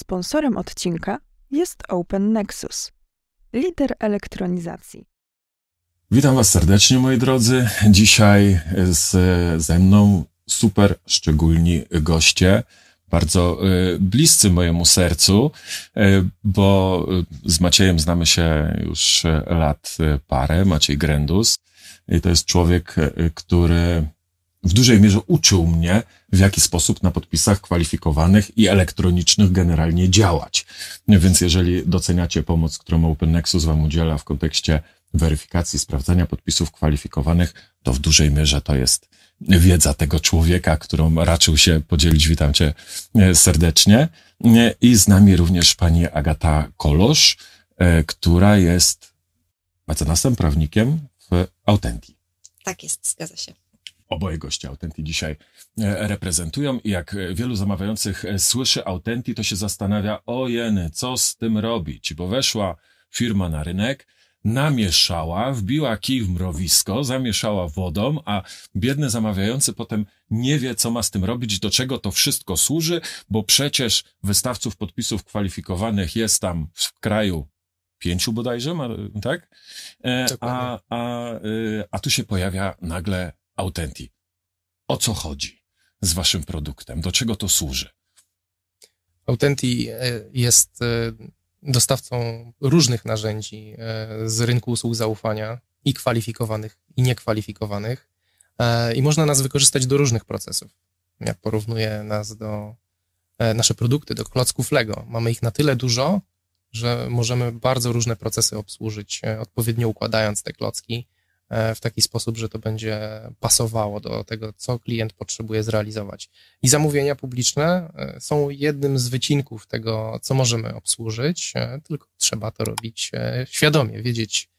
Sponsorem odcinka jest Open Nexus, lider elektronizacji. Witam Was serdecznie, moi drodzy. Dzisiaj z, ze mną super szczególni goście, bardzo y, bliscy mojemu sercu, y, bo z Maciejem znamy się już lat parę, Maciej Grendus. I to jest człowiek, który w dużej mierze uczył mnie, w jaki sposób na podpisach kwalifikowanych i elektronicznych generalnie działać. Więc jeżeli doceniacie pomoc, którą Open Nexus Wam udziela w kontekście weryfikacji, sprawdzania podpisów kwalifikowanych, to w dużej mierze to jest wiedza tego człowieka, którą raczył się podzielić. Witam Cię e, serdecznie. E, I z nami również pani Agata Kolosz, e, która jest mecenasem, prawnikiem w Autenti. Tak jest, zgadza się. Oboje goście Autenti dzisiaj reprezentują i jak wielu zamawiających słyszy Autenti, to się zastanawia, o jeny, co z tym robić, bo weszła firma na rynek, namieszała, wbiła kij w mrowisko, zamieszała wodą, a biedny zamawiający potem nie wie, co ma z tym robić, do czego to wszystko służy, bo przecież wystawców podpisów kwalifikowanych jest tam w kraju pięciu bodajże, tak? E, a, a, y, a tu się pojawia nagle Autenti. O co chodzi z waszym produktem? Do czego to służy? Autenti e, jest e, dostawcą różnych narzędzi e, z rynku usług zaufania i kwalifikowanych, i niekwalifikowanych. I można nas wykorzystać do różnych procesów. Ja porównuję nas do, nasze produkty do klocków Lego. Mamy ich na tyle dużo, że możemy bardzo różne procesy obsłużyć, odpowiednio układając te klocki w taki sposób, że to będzie pasowało do tego, co klient potrzebuje zrealizować. I zamówienia publiczne e, są jednym z wycinków tego, co możemy obsłużyć, e, tylko trzeba to robić świadomie, wiedzieć,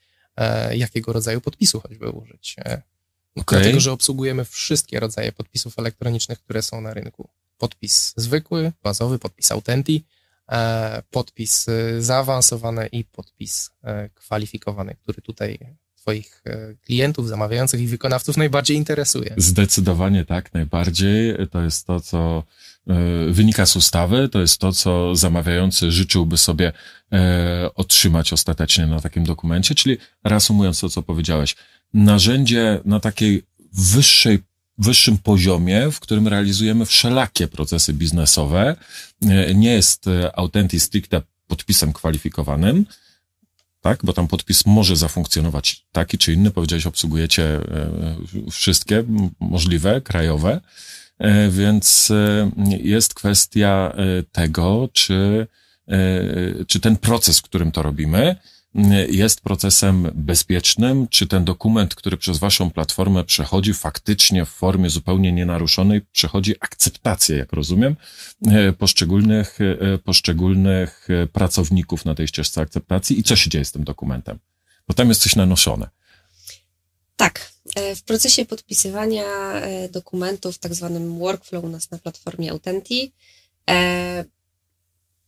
jakiego rodzaju podpisu choćby użyć. Okay. Dlatego, że obsługujemy wszystkie rodzaje podpisów elektronicznych, które są na rynku. Podpis zwykły, bazowy, podpis Autenti, podpis zaawansowany i podpis kwalifikowany, który tutaj Twoich e, klientów, zamawiających i wykonawców najbardziej interesuje? Zdecydowanie tak, najbardziej. To jest to, co e, wynika z ustawy, to jest to, co zamawiający życzyłby sobie e, otrzymać ostatecznie na takim dokumencie, czyli reasumując to, co powiedziałeś, narzędzie na takiej wyższej wyższym poziomie, w którym realizujemy wszelakie procesy biznesowe. Nie jest Authentic stricte podpisem kwalifikowanym, tak? Bo tam podpis może zafunkcjonować taki czy inny. Powiedziałeś, obsługujecie e, wszystkie możliwe, krajowe, e, więc e, jest kwestia tego, czy, czy ten proces, w którym to robimy, jest procesem bezpiecznym, czy ten dokument, który przez waszą platformę przechodzi faktycznie w formie zupełnie nienaruszonej, przechodzi akceptację, jak rozumiem, e, poszczególnych, e, poszczególnych pracowników na tej ścieżce akceptacji i co się dzieje z tym dokumentem? Bo tam jest coś nanoszone. Tak. E, w procesie podpisywania dokumentów, tak zwanym workflow u nas na platformie Autenti,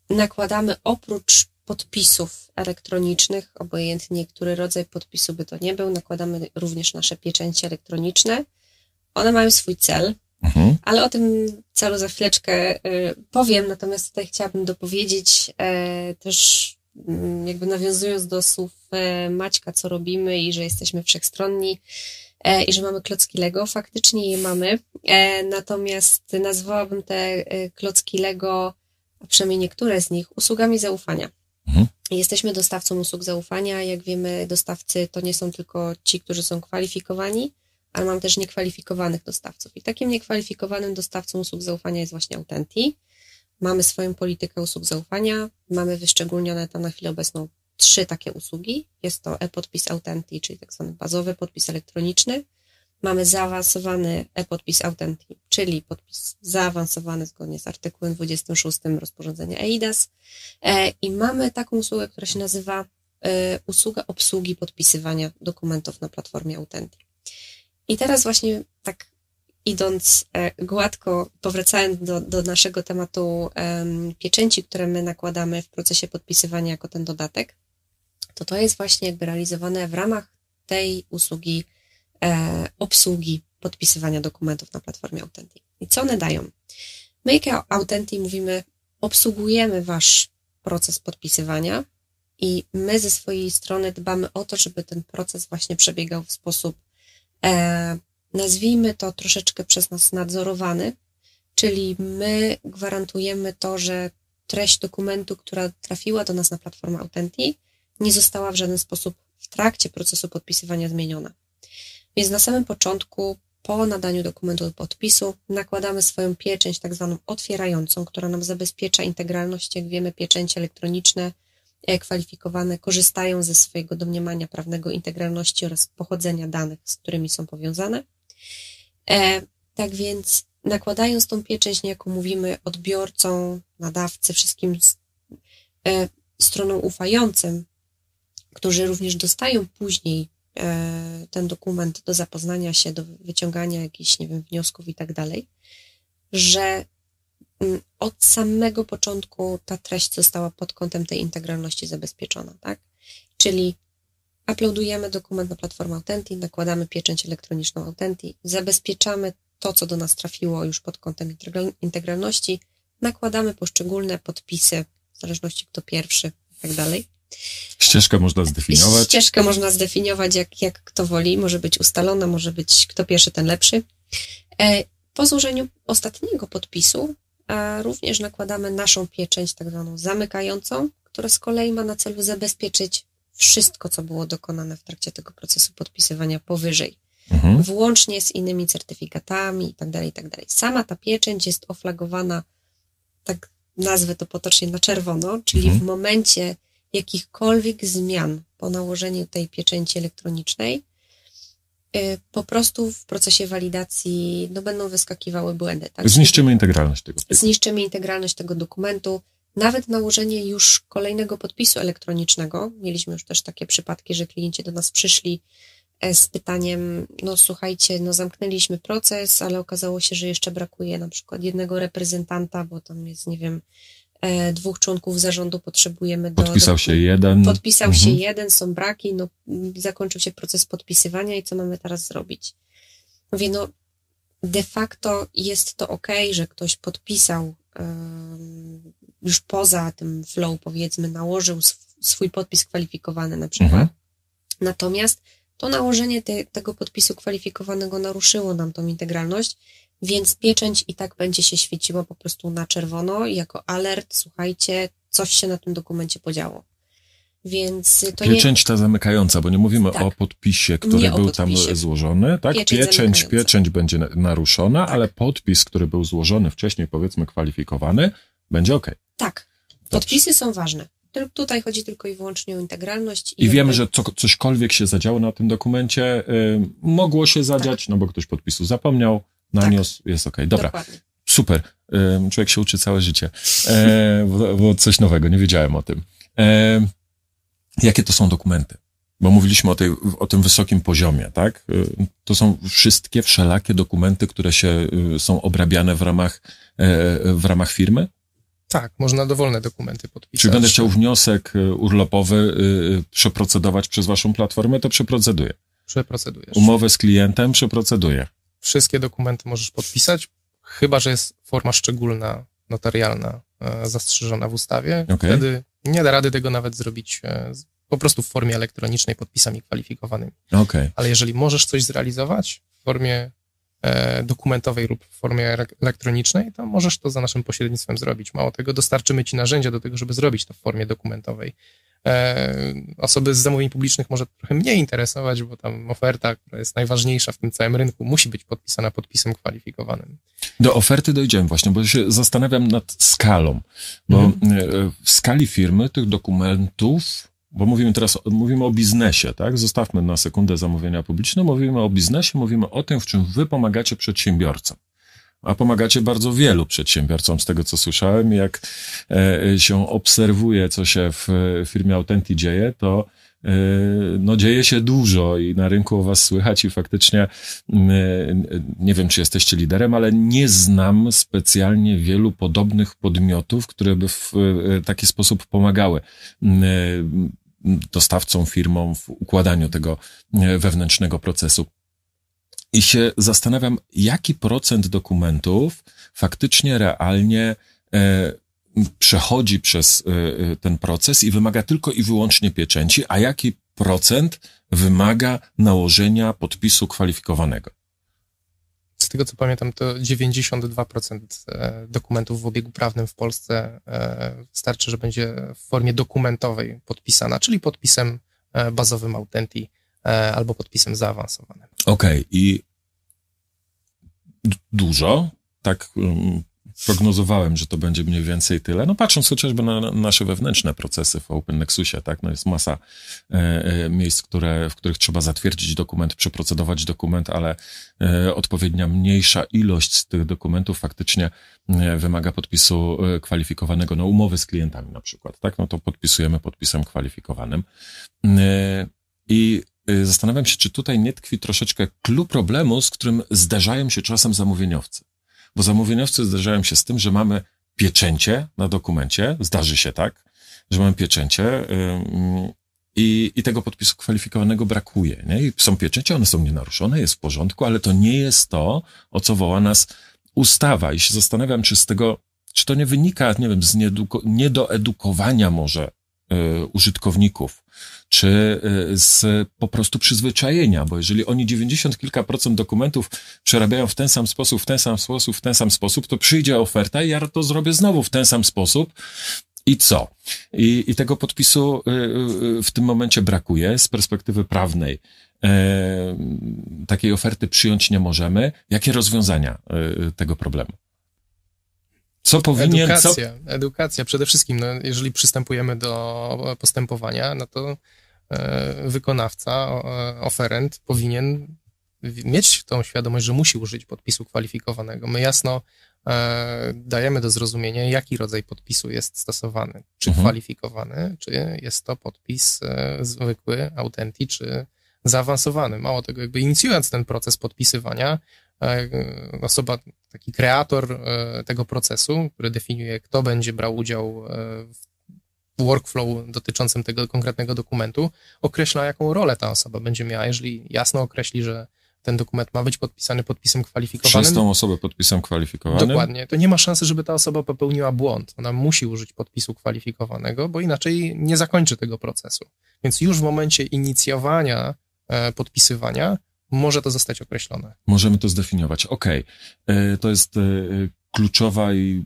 nakładamy oprócz podpisów elektronicznych, obojętnie który rodzaj podpisu by to nie był, nakładamy również nasze pieczęcie elektroniczne. One mają swój cel, mhm. ale o tym celu za chwileczkę y, powiem, natomiast tutaj chciałabym dopowiedzieć e, też mm, jakby nawiązując do słów e, Maćka, co robimy i że jesteśmy wszechstronni i że mamy klocki Lego. Faktycznie je mamy, natomiast nazwałabym te klocki Lego, a przynajmniej niektóre z nich, usługami zaufania. Mhm. Jesteśmy dostawcą usług zaufania. Jak wiemy, dostawcy to nie są tylko ci, którzy są kwalifikowani, ale mam też niekwalifikowanych dostawców. I takim niekwalifikowanym dostawcą usług zaufania jest właśnie Autenti. Mamy swoją politykę usług zaufania, mamy wyszczególnione tam na chwilę obecną trzy takie usługi. Jest to e-podpis Autenti, czyli tak zwany bazowy podpis elektroniczny, mamy zaawansowany e-podpis Authentic, czyli podpis zaawansowany zgodnie z artykułem 26 rozporządzenia EIDAS e, i mamy taką usługę, która się nazywa e, usługa obsługi podpisywania dokumentów na platformie Authentic. I teraz właśnie tak idąc e, gładko, powracając do, do naszego tematu pieczęci, które my nakładamy w procesie podpisywania jako ten dodatek, to to jest właśnie jakby realizowane w ramach tej usługi obsługi podpisywania dokumentów na platformie Authentic. I co one dają? My jako Authentic mówimy obsługujemy wasz proces podpisywania i my ze swojej strony dbamy o to, żeby ten proces właśnie przebiegał w sposób, e, nazwijmy to troszeczkę przez nas nadzorowany, czyli my gwarantujemy to, że treść dokumentu, która trafiła do nas na platformę Authentic, nie została w żaden sposób w trakcie procesu podpisywania zmieniona. Więc na samym początku, po nadaniu dokumentu do podpisu, nakładamy swoją pieczęć, tak zwaną otwierającą, która nam zabezpiecza integralność. Jak wiemy, pieczęcie elektroniczne e, kwalifikowane korzystają ze swojego domniemania prawnego integralności oraz pochodzenia danych, z którymi są powiązane. E, tak więc nakładając tą pieczęć, niejako mówimy odbiorcą, nadawcy, wszystkim e, stronom ufającym, którzy również dostają później ten dokument do zapoznania się, do wyciągania jakichś, nie wiem, wniosków i tak dalej, że mm, od samego początku ta treść została pod kątem tej integralności zabezpieczona, tak? Czyli uploadujemy dokument na platformę Authentic, nakładamy pieczęć elektroniczną Authentic, zabezpieczamy to, co do nas trafiło już pod kątem integralności, nakładamy poszczególne podpisy, w zależności kto pierwszy i tak dalej. Ścieżkę można zdefiniować. Ścieżkę można zdefiniować, jak, jak kto woli. Może być ustalona, może być kto pierwszy, ten lepszy. E, po złożeniu ostatniego podpisu również nakładamy naszą pieczęć, tak zwaną zamykającą, która z kolei ma na celu zabezpieczyć wszystko, co było dokonane w trakcie tego procesu podpisywania powyżej mhm. włącznie z innymi certyfikatami i tak dalej, i tak. Sama ta pieczęć jest oflagowana, tak nazwę to potocznie, na czerwono, czyli mhm. w momencie jakichkolwiek zmian po nałożeniu tej pieczęci elektronicznej, y, po prostu w procesie walidacji no, będą wyskakiwały błędy. Tak? Zniszczymy integralność tego. Zniszczymy integralność tego dokumentu. Nawet nałożenie już kolejnego podpisu elektronicznego. Mieliśmy już też takie przypadki, że klienci do nas przyszli E, z pytaniem, no słuchajcie, no zamknęliśmy proces, ale okazało się, że jeszcze brakuje na przykład jednego reprezentanta, bo tam jest, nie wiem, dwóch członków zarządu potrzebujemy do... Podpisał do, się jeden. Podpisał mhm. się jeden, są braki, no zakończył się proces podpisywania i co mamy teraz zrobić? Mówię, no de facto jest to ok, że ktoś podpisał um, już poza tym flow, powiedzmy, nałożył swój podpis kwalifikowany na przykład. Mhm. Natomiast to nałożenie te, tego podpisu kwalifikowanego naruszyło nam tą integralność, więc pieczęć i tak będzie się świeciła po prostu na czerwono jako alert, słuchajcie, coś się na tym dokumencie podziało. Więc to pieczęć nie... ta zamykająca, bo nie mówimy tak. o podpisie, który był podpisie. tam złożony, tak? Pieczęć, pieczęć, pieczęć będzie naruszona, tak. ale podpis, który był złożony wcześniej, powiedzmy kwalifikowany, będzie ok. Tak. Podpisy są ważne. Tutaj chodzi tylko i wyłącznie o integralność. I, I wiemy, że co, cośkolwiek się zadziało na tym dokumencie, y, mogło się zadziać, tak. no bo ktoś podpisu zapomniał, naniósł, tak. jest okej. Okay. Dobra, Dokładnie. super. Y, człowiek się uczy całe życie, e, bo, bo, coś nowego, nie wiedziałem o tym. E, jakie to są dokumenty? Bo mówiliśmy o, tej, o tym wysokim poziomie, tak? Y, to są wszystkie wszelakie dokumenty, które się y, są obrabiane w ramach, e, w ramach firmy? Tak, można dowolne dokumenty podpisać. Czy będę chciał wniosek y, urlopowy y, przeprocedować przez waszą platformę, to przeproceduję. Przeprocedujesz. Umowę z klientem przeproceduję. Wszystkie dokumenty możesz podpisać, chyba że jest forma szczególna, notarialna, e, zastrzeżona w ustawie. Okay. Wtedy nie da rady tego nawet zrobić e, po prostu w formie elektronicznej podpisami kwalifikowanymi. Okay. Ale jeżeli możesz coś zrealizować w formie dokumentowej lub w formie elektronicznej, to możesz to za naszym pośrednictwem zrobić. Mało tego, dostarczymy Ci narzędzia do tego, żeby zrobić to w formie dokumentowej. E, osoby z zamówień publicznych może trochę mniej interesować, bo tam oferta, która jest najważniejsza w tym całym rynku, musi być podpisana podpisem kwalifikowanym. Do oferty dojdziemy właśnie, bo się zastanawiam nad skalą, bo mhm. E, w skali firmy tych dokumentów bo mówimy teraz, mówimy o biznesie, tak? Zostawmy na sekundę zamówienia publiczne, mówimy o biznesie, mówimy o tym, w czym wy pomagacie przedsiębiorcom. A pomagacie bardzo wielu przedsiębiorcom, z tego co słyszałem. Jak e, się obserwuje, co się w firmie Authentic dzieje, to e, no dzieje się dużo i na rynku o was słychać i faktycznie e, nie wiem, czy jesteście liderem, ale nie znam specjalnie wielu podobnych podmiotów, które by w taki sposób pomagały dostawcą, firmą w układaniu tego e, wewnętrznego procesu. I się zastanawiam, jaki procent dokumentów faktycznie, realnie e, przechodzi przez ten proces i wymaga tylko i wyłącznie pieczęci, a jaki procent wymaga nałożenia podpisu kwalifikowanego? Tego co pamiętam, to 92% e, dokumentów w obiegu prawnym w Polsce e, starczy, że będzie w formie dokumentowej podpisana, czyli podpisem e, bazowym Authentic albo podpisem zaawansowanym. Okej, okay. i dużo, tak um, prognozowałem, że to będzie mniej więcej tyle. No patrząc chociażby na, nasze wewnętrzne procesy w Open Nexusie, tak, no jest masa e, e, miejsc, które, w których trzeba zatwierdzić dokument, przeprocedować dokument, ale e, odpowiednia mniejsza ilość z tych dokumentów faktycznie e, wymaga podpisu e, kwalifikowanego, no umowy z klientami na przykład, tak, no to podpisujemy podpisem kwalifikowanym. E, I zastanawiam się, czy tutaj nie tkwi troszeczkę klucz problemu, z którym zdarzają się czasem zamówieniowcy bo zamówieniowcy zdarzają się z tym, że mamy pieczęcie na dokumencie, zdarzy się tak, że mamy pieczęcie i, i tego podpisu kwalifikowanego brakuje. Nie? I są pieczęcie, one są nienaruszone, jest w porządku, ale to nie jest to, o co woła nas ustawa. I się zastanawiam, czy z tego, czy to nie wynika, nie wiem, z niedoedukowania może użytkowników, czy y, z po prostu przyzwyczajenia, bo jeżeli oni 90 kilka procent dokumentów przerabiają w ten sam sposób, w ten sam sposób, w ten sam sposób, to przyjdzie oferta i ja to zrobię znowu w ten sam sposób. I co? I, i tego podpisu y, w tym momencie brakuje z perspektywy prawnej. E, takiej oferty przyjąć nie możemy. Jakie rozwiązania tego problemu? Co powinien... Edukacja, co... edukacja. Przede wszystkim, no, jeżeli przystępujemy do postępowania, no to e, wykonawca, e, oferent powinien mieć tą świadomość, że musi użyć podpisu kwalifikowanego. My jasno e, dajemy do zrozumienia, jaki rodzaj podpisu jest stosowany. Czy mhm. kwalifikowany, czy jest to podpis zwykły, authentic, czy zaawansowany. Mało tego, jakby inicjując ten proces podpisywania, osoba, taki kreator e, tego procesu, który definiuje, kto będzie brał udział e, w workflow dotyczącym tego konkretnego dokumentu, określa, jaką rolę ta osoba będzie miała. Jeżeli jasno określi, że ten dokument ma być podpisany podpisem kwalifikowanym. Przez tą osobę podpisem kwalifikowanym? Dokładnie. To nie ma szansy, żeby ta osoba popełniła błąd. Ona musi użyć podpisu kwalifikowanego, bo inaczej nie zakończy tego procesu. Więc już w momencie inicjowania podpisywania może to zostać określone. Możemy to zdefiniować. Okej. Okay. E, to jest e, kluczowa i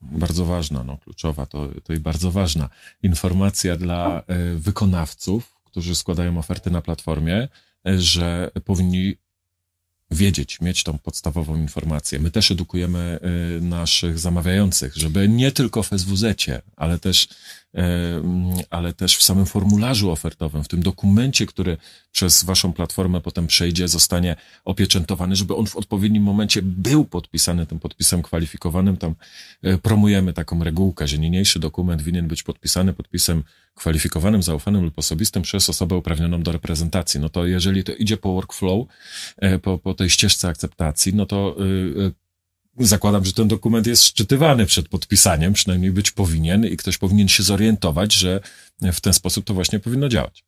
bardzo ważna, no kluczowa to, to i bardzo ważna informacja dla e, wykonawców, którzy składają oferty na platformie, że powinni wiedzieć, mieć tą podstawową informację. My też edukujemy naszych zamawiających, żeby nie tylko w SWZ, ale też ale też w samym formularzu ofertowym, w tym dokumencie, który przez waszą platformę potem przejdzie, zostanie opieczętowany, żeby on w odpowiednim momencie był podpisany tym podpisem kwalifikowanym. Tam e, promujemy taką regułkę, że niniejszy dokument winien być podpisany podpisem kwalifikowanym, zaufanym lub osobistym przez osobę uprawnioną do reprezentacji. No to jeżeli to idzie po workflow, e, po, po tej ścieżce akceptacji, no to e, zakładam, że ten dokument jest szczytywany przed podpisaniem, przynajmniej być powinien i ktoś powinien się zorientować, że w ten sposób to właśnie powinno działać.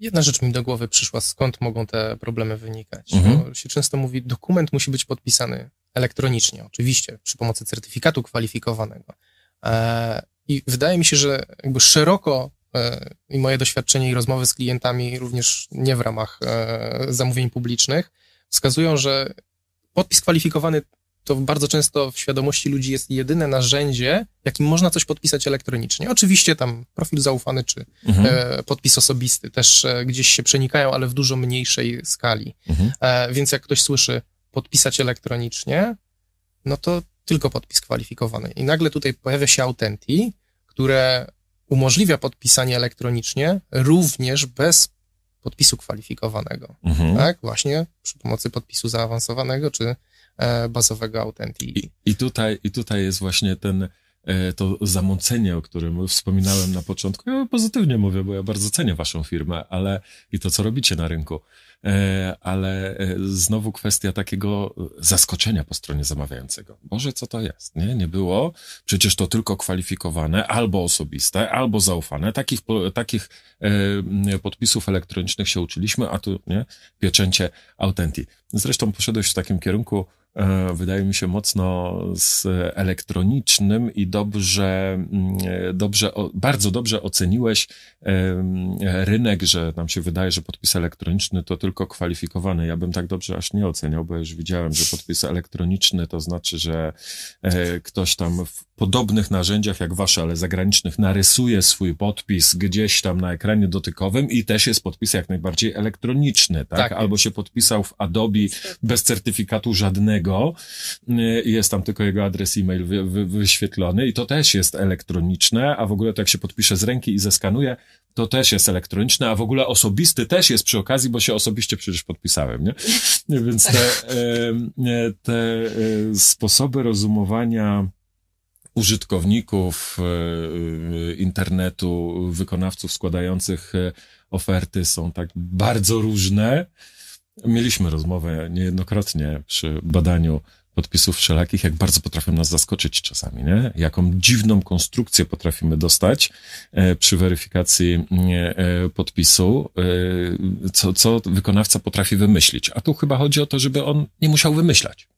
Jedna rzecz mi do głowy przyszła, skąd mogą te problemy wynikać. Mhm. Bo się często mówi, dokument musi być podpisany elektronicznie, oczywiście, przy pomocy certyfikatu kwalifikowanego. E, I wydaje mi się, że jakby szeroko e, i moje doświadczenie i rozmowy z klientami, również nie w ramach e, zamówień publicznych, wskazują, że podpis kwalifikowany to bardzo często w świadomości ludzi jest jedyne narzędzie, jakim można coś podpisać elektronicznie. Oczywiście tam profil zaufany czy mhm. e, podpis osobisty też e, gdzieś się przenikają, ale w dużo mniejszej skali. Mhm. E, więc jak ktoś słyszy podpisać elektronicznie, no to tylko podpis kwalifikowany. I nagle tutaj pojawia się Autenti, które umożliwia podpisanie elektronicznie również bez podpisu kwalifikowanego. Mhm. Tak, właśnie przy pomocy podpisu zaawansowanego czy bazowego Authentic. I, I, tutaj, I tutaj jest właśnie ten, e, to zamącenie, o którym wspominałem na początku. Ja pozytywnie mówię, bo ja bardzo cenię waszą firmę, ale i to, co robicie na rynku. e, ale e, znowu kwestia takiego zaskoczenia po stronie zamawiającego. Boże, co to jest? Nie, nie było. Przecież to tylko kwalifikowane, albo osobiste, albo zaufane. Takich, takich podpisów elektronicznych się uczyliśmy, a tu, nie, pieczęcie Authentic. Zresztą poszedłeś w takim kierunku, E, wydaje mi się mocno z elektronicznym i dobrze, mm, dobrze, bardzo dobrze oceniłeś rynek, że nam się wydaje, że podpis elektroniczny to tylko kwalifikowany. Ja bym tak dobrze aż nie oceniał, bo już widziałem, że podpis elektroniczny to znaczy, że e, ktoś tam podobnych narzędziach jak wasze, ale zagranicznych narysuje swój podpis gdzieś tam na ekranie dotykowym i też jest podpis jak najbardziej elektroniczny, tak? tak. Albo się podpisał w Adobe bez certyfikatu żadnego y, jest tam tylko jego adres e-mail wy, wy, wyświetlony i to też jest elektroniczne, a w ogóle to jak się podpisze z ręki i zeskanuje, to też jest elektroniczne, a w ogóle osobisty też jest przy okazji, bo się osobiście przecież podpisałem, nie? Więc te, te e, sposoby rozumowania użytkowników e, internetu, wykonawców składających e, oferty są tak bardzo różne, Mieliśmy rozmowę niejednokrotnie przy badaniu podpisów wszelakich, jak bardzo potrafią nas zaskoczyć czasami, nie? Jaką dziwną konstrukcję potrafimy dostać e, przy weryfikacji e, podpisu, e, co, co wykonawca potrafi wymyślić. A tu chyba chodzi o to, żeby on nie musiał wymyślać.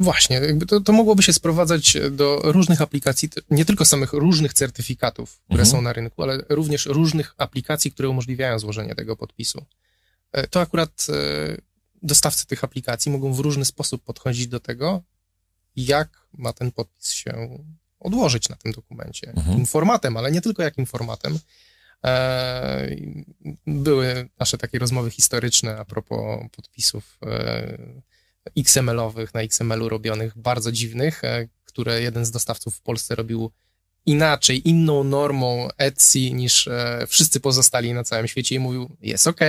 Właśnie, to, to mogłoby się sprowadzać do różnych aplikacji, nie tylko samych różnych certyfikatów, które mhm. są na rynku, ale również różnych aplikacji, które umożliwiają złożenie tego podpisu. E, to akurat e, dostawcy tych aplikacji mogą w różny sposób podchodzić do tego, jak ma ten podpis się odłożyć na tym dokumencie. Mhm. Jakim formatem, ale nie tylko jakim formatem. E, były nasze takie rozmowy historyczne a propos podpisów XML-owych, na XML-u robionych, bardzo dziwnych, które jeden z dostawców w Polsce robił inaczej, inną normą Etsy niż wszyscy pozostali na całym świecie i mówił, jest ok,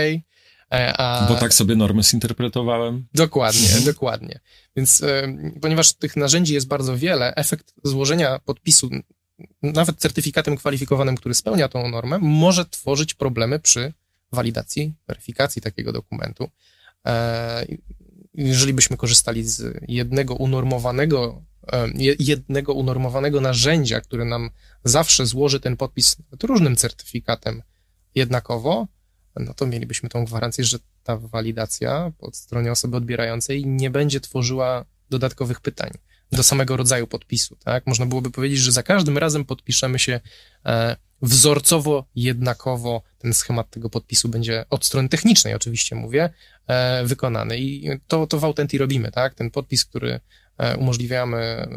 E, a... Bo tak sobie normy zinterpretowałem. Dokładnie, mhm. dokładnie. Więc e, ponieważ tych narzędzi jest bardzo wiele, efekt złożenia podpisu, nawet certyfikatem kwalifikowanym, który spełnia tą normę, może tworzyć problemy przy walidacji, weryfikacji takiego dokumentu. E, jeżeli byśmy korzystali z jednego unormowanego, jednego unormowanego narzędzia, które nam zawsze złoży ten podpis różnym certyfikatem jednakowo, no to mielibyśmy tą gwarancję, że ta walidacja po stronie osoby odbierającej nie będzie tworzyła dodatkowych pytań do samego rodzaju podpisu, tak? Można byłoby powiedzieć, że za każdym razem podpiszemy się e, wzorcowo, jednakowo, ten schemat tego podpisu będzie od strony technicznej oczywiście mówię, e, wykonany i to, to w Authentic robimy, tak? Ten podpis, który e, umożliwiamy,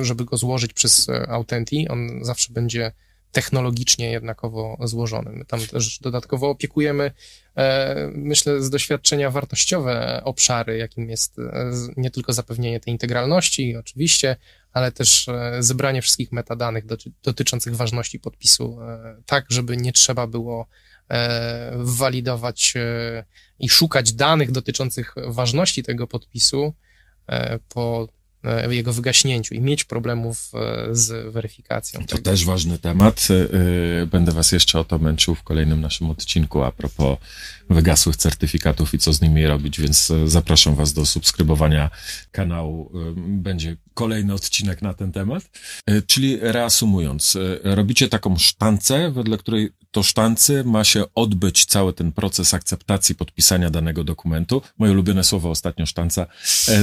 żeby go złożyć przez Authentic, on zawsze będzie technologicznie jednakowo złożony. My tam też dodatkowo opiekujemy, e, myślę, z doświadczenia wartościowe obszary, jakim jest e, nie tylko zapewnienie tej integralności, oczywiście, ale też e, zebranie wszystkich metadanych dotyczących ważności podpisu, tak, żeby nie trzeba było walidować i szukać danych dotyczących ważności tego podpisu po E, jego wygaśnięciu i mieć problemów e, z weryfikacją. To też ważny temat. E, będę Was jeszcze o to męczył w kolejnym naszym odcinku a propos wygasłych certyfikatów i co z nimi robić, więc zapraszam Was do subskrybowania kanału. Będzie kolejny odcinek na ten temat. Czyli reasumując, robicie taką sztancę, wedle której to sztancy ma się odbyć cały ten proces akceptacji podpisania danego dokumentu. Moje ulubione słowo ostatnio sztanca.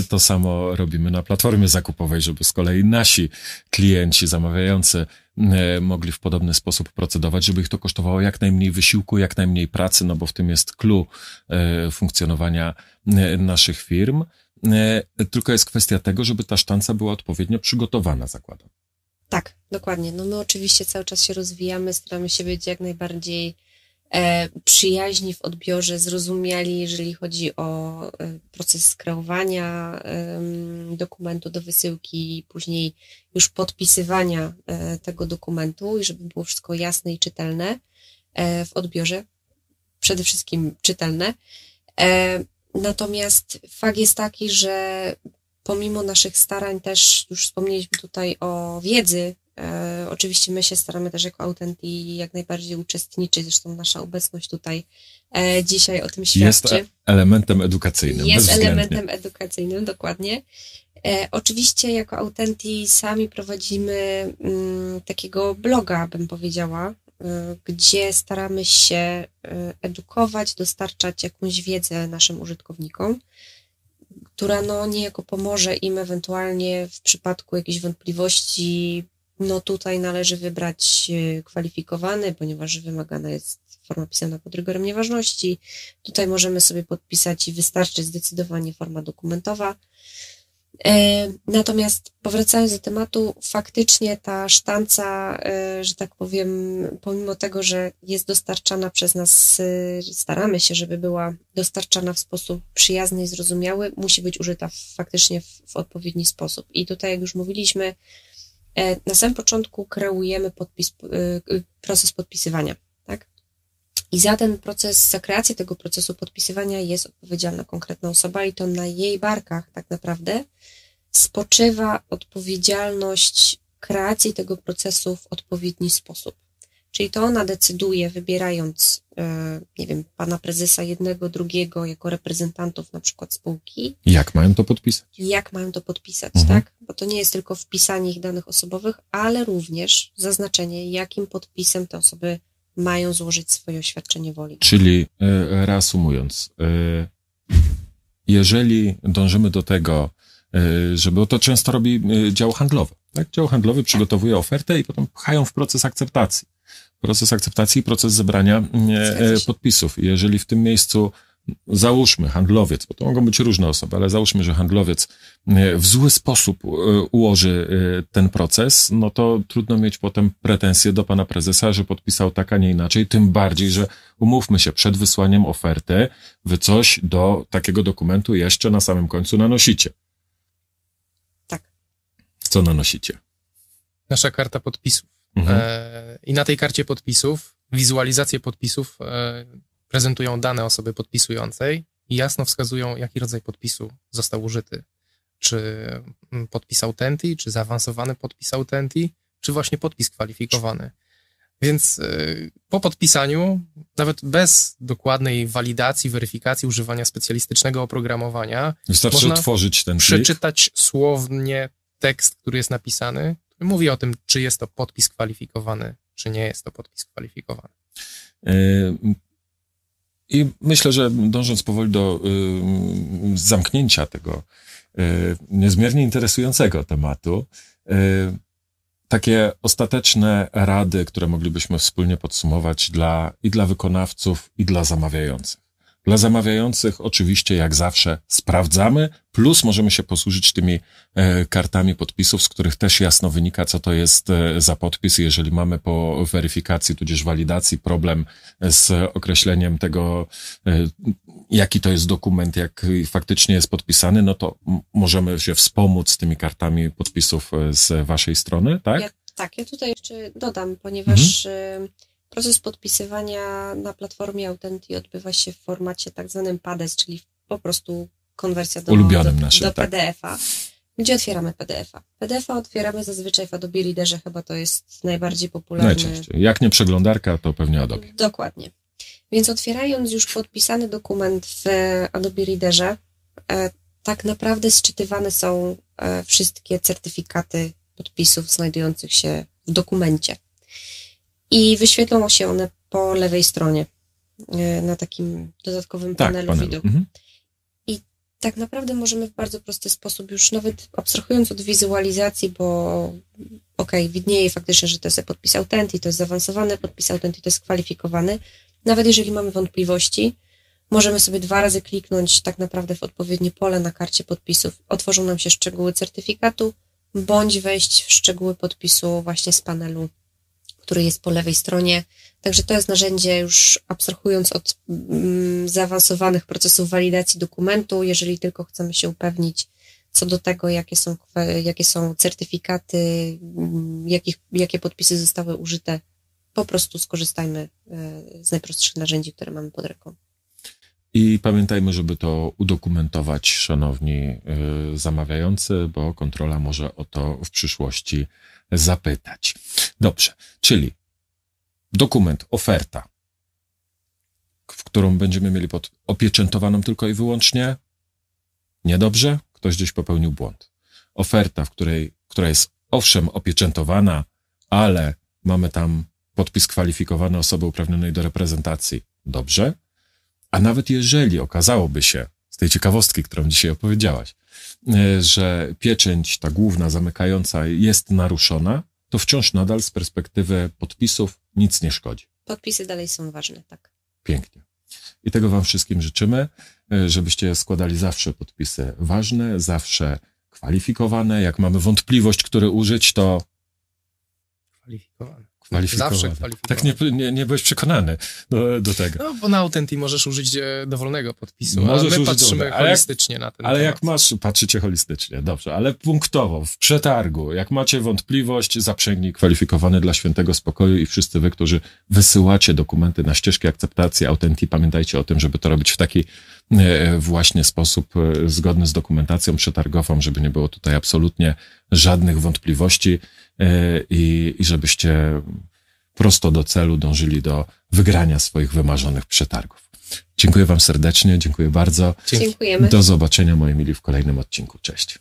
To samo robimy na platformie zakupowej, żeby z kolei nasi klienci zamawiający e, mogli w podobny sposób procedować, żeby ich to kosztowało jak najmniej wysiłku, jak najmniej pracy, no bo w tym jest clue e, funkcjonowania e, naszych firm. Tylko jest kwestia tego, żeby ta sztanca była odpowiednio przygotowana, zakładam. Tak, dokładnie. No my oczywiście cały czas się rozwijamy, staramy się być jak najbardziej e, przyjaźni w odbiorze, zrozumiali, jeżeli chodzi o e, proces skreowania e, dokumentu do wysyłki, później już podpisywania e, tego dokumentu i żeby było wszystko jasne i czytelne e, w odbiorze, przede wszystkim czytelne. E, natomiast fakt jest taki, że pomimo naszych starań też już wspomnieliśmy tutaj o wiedzy, oczywiście my się staramy też jako Autenti jak najbardziej uczestniczyć, zresztą nasza obecność tutaj e, dzisiaj o tym świadczy. Jest elementem edukacyjnym. Jest elementem edukacyjnym, dokładnie. E, oczywiście jako Autenti sami prowadzimy mm, takiego bloga, bym powiedziała, e, gdzie staramy się e, edukować, dostarczać jakąś wiedzę naszym użytkownikom która no niejako pomoże im ewentualnie w przypadku jakichś wątpliwości. No tutaj należy wybrać e, kwalifikowany, ponieważ wymagana jest forma pisana pod rygorem nieważności. Tutaj możemy sobie podpisać i wystarczy zdecydowanie forma dokumentowa. E, natomiast powracając do tematu, faktycznie ta sztanca, e, że tak powiem, pomimo tego, że jest dostarczana przez nas, e, staramy się, żeby była dostarczana w sposób przyjazny i zrozumiały, musi być użyta faktycznie w, w odpowiedni sposób. I tutaj, jak już mówiliśmy, na samym początku kreujemy podpis, proces podpisywania. I za ten proces, za kreację tego procesu podpisywania jest odpowiedzialna konkretna osoba i to na jej barkach tak naprawdę spoczywa odpowiedzialność kreacji tego procesu w odpowiedni sposób. Czyli to ona decyduje, wybierając, e, nie wiem, pana prezesa jednego, drugiego jako reprezentantów na przykład spółki. Jak mają to podpisać? Jak mają to podpisać, mhm. tak? Bo to nie jest tylko wpisanie ich danych osobowych, ale również zaznaczenie, jakim podpisem te osoby mają złożyć swoje oświadczenie woli. Czyli e, reasumując, e, jeżeli dążymy do tego, e, żeby to często robi dział handlowy. Tak? Dział handlowy przygotowuje ofertę i potem pchają w proces akceptacji. Proces akceptacji i proces zebrania podpisów. Jeżeli w tym miejscu załóżmy handlowiec, bo to mogą być różne osoby, ale załóżmy, że handlowiec e, w zły sposób e, ułoży e, ten proces, no to trudno mieć potem pretensje do pana prezesa, że podpisał tak, a nie inaczej, tym bardziej, że umówmy się, przed wysłaniem oferty wy coś do takiego dokumentu jeszcze na samym końcu nanosicie. Tak. Co nanosicie? Nasza karta podpisów. Mhm. E, I na tej karcie podpisów, wizualizację podpisów e, prezentują dane osoby podpisującej i jasno wskazują, jaki rodzaj podpisu został użyty. Czy mm, podpis Autenti, czy zaawansowany podpis Autenti, czy właśnie podpis kwalifikowany. Więc y, po podpisaniu, nawet bez dokładnej walidacji, weryfikacji używania specjalistycznego oprogramowania, wystarczy można otworzyć ten przeczytać słownie tekst, który jest napisany, który mówi o tym, czy jest to podpis kwalifikowany, czy nie jest to podpis kwalifikowany. I myślę, że dążąc powoli do y, zamknięcia tego y, niezmiernie interesującego tematu, y, takie ostateczne rady, które moglibyśmy wspólnie podsumować dla, i dla wykonawców, i dla zamawiających. Dla zamawiających oczywiście, jak zawsze, sprawdzamy, plus możemy się posłużyć tymi e, kartami podpisów, z których też jasno wynika, co to jest e, za podpis. Jeżeli mamy po weryfikacji, tudzież walidacji problem z określeniem tego, e, jaki to jest dokument, jak faktycznie jest podpisany, no to możemy się wspomóc tymi kartami podpisów z waszej strony, tak? Ja, tak, ja tutaj jeszcze dodam, ponieważ mhm Proces podpisywania na platformie Authenty odbywa się w formacie tak zwanym PADES, czyli po prostu konwersja do, Ulubionym do, naszym, do tak. PDF-a. Gdzie otwieramy PDF-a? PDF-a otwieramy zazwyczaj w Adobe Readerze, chyba to jest najbardziej popularny. Najczęściej. Jak nie przeglądarka, to pewnie Adobe. Dokładnie. Więc otwierając już podpisany dokument w Adobe Readerze, e, tak naprawdę sczytywane są e, wszystkie certyfikaty podpisów znajdujących się w dokumencie i wyświetlą się one po lewej stronie e, na takim dodatkowym tak, panelu, panelu. widok. Mhm. I tak naprawdę możemy w bardzo prosty sposób, już nawet abstrahując od wizualizacji, bo okej, okay, widnieje faktycznie, że to jest podpis Authenty, to jest zaawansowany podpis Authenty, to jest kwalifikowany. Nawet jeżeli mamy wątpliwości, możemy sobie dwa razy kliknąć tak naprawdę w odpowiednie pole na karcie podpisów. Otworzą nam się szczegóły certyfikatu, bądź wejść w szczegóły podpisu właśnie z panelu który jest po lewej stronie. Także to jest narzędzie już abstrahując od mm, zaawansowanych procesów walidacji dokumentu, jeżeli tylko chcemy się upewnić co do tego, jakie są, jakie są certyfikaty, mm, jakich, jakie podpisy zostały użyte, po prostu skorzystajmy e, z najprostszych narzędzi, które mamy pod ręką. I pamiętajmy, żeby to udokumentować, szanowni y, zamawiający, bo kontrola może o to w przyszłości zapytać. Dobrze, czyli dokument, oferta, w którą będziemy mieli pod opieczętowaną tylko i wyłącznie. Niedobrze, ktoś gdzieś popełnił błąd. Oferta, w której, która jest owszem opieczętowana, ale mamy tam podpis kwalifikowany osoby uprawnionej do reprezentacji. Dobrze. A nawet jeżeli okazałoby się, z tej ciekawostki, którą dzisiaj opowiedziałaś, że pieczęć, ta główna, zamykająca jest naruszona, to wciąż nadal z perspektywy podpisów nic nie szkodzi. Podpisy dalej są ważne, tak. Pięknie. I tego Wam wszystkim życzymy, e, żebyście składali zawsze podpisy ważne, zawsze kwalifikowane. Jak mamy wątpliwość, które użyć, to. Kwalifikowane. Kwalifikowane. Zawsze kwalifikowane. Tak nie, nie, nie byłeś przekonany do, do tego. No, bo na Authentic możesz użyć e, dowolnego podpisu, Możesz ale my użyć patrzymy dowolnego. Ale jak- holistycznie na ten Ale temat. jak masz, patrzycie holistycznie, dobrze, ale punktowo, w przetargu, jak macie wątpliwość, zaprzęgnij kwalifikowany dla świętego spokoju i wszyscy wy, którzy wysyłacie dokumenty na ścieżki akceptacji Authenti, pamiętajcie o tym, żeby to robić w taki właśnie sposób e, zgodny z dokumentacją przetargową, żeby nie było tutaj absolutnie żadnych wątpliwości e, i, i żebyście prosto do celu dążyli do wygrania swoich wymarzonych przetargów. Dziękuję Wam serdecznie, dziękuję bardzo. Dziękujemy. Do zobaczenia, moi mili, w kolejnym odcinku. Cześć.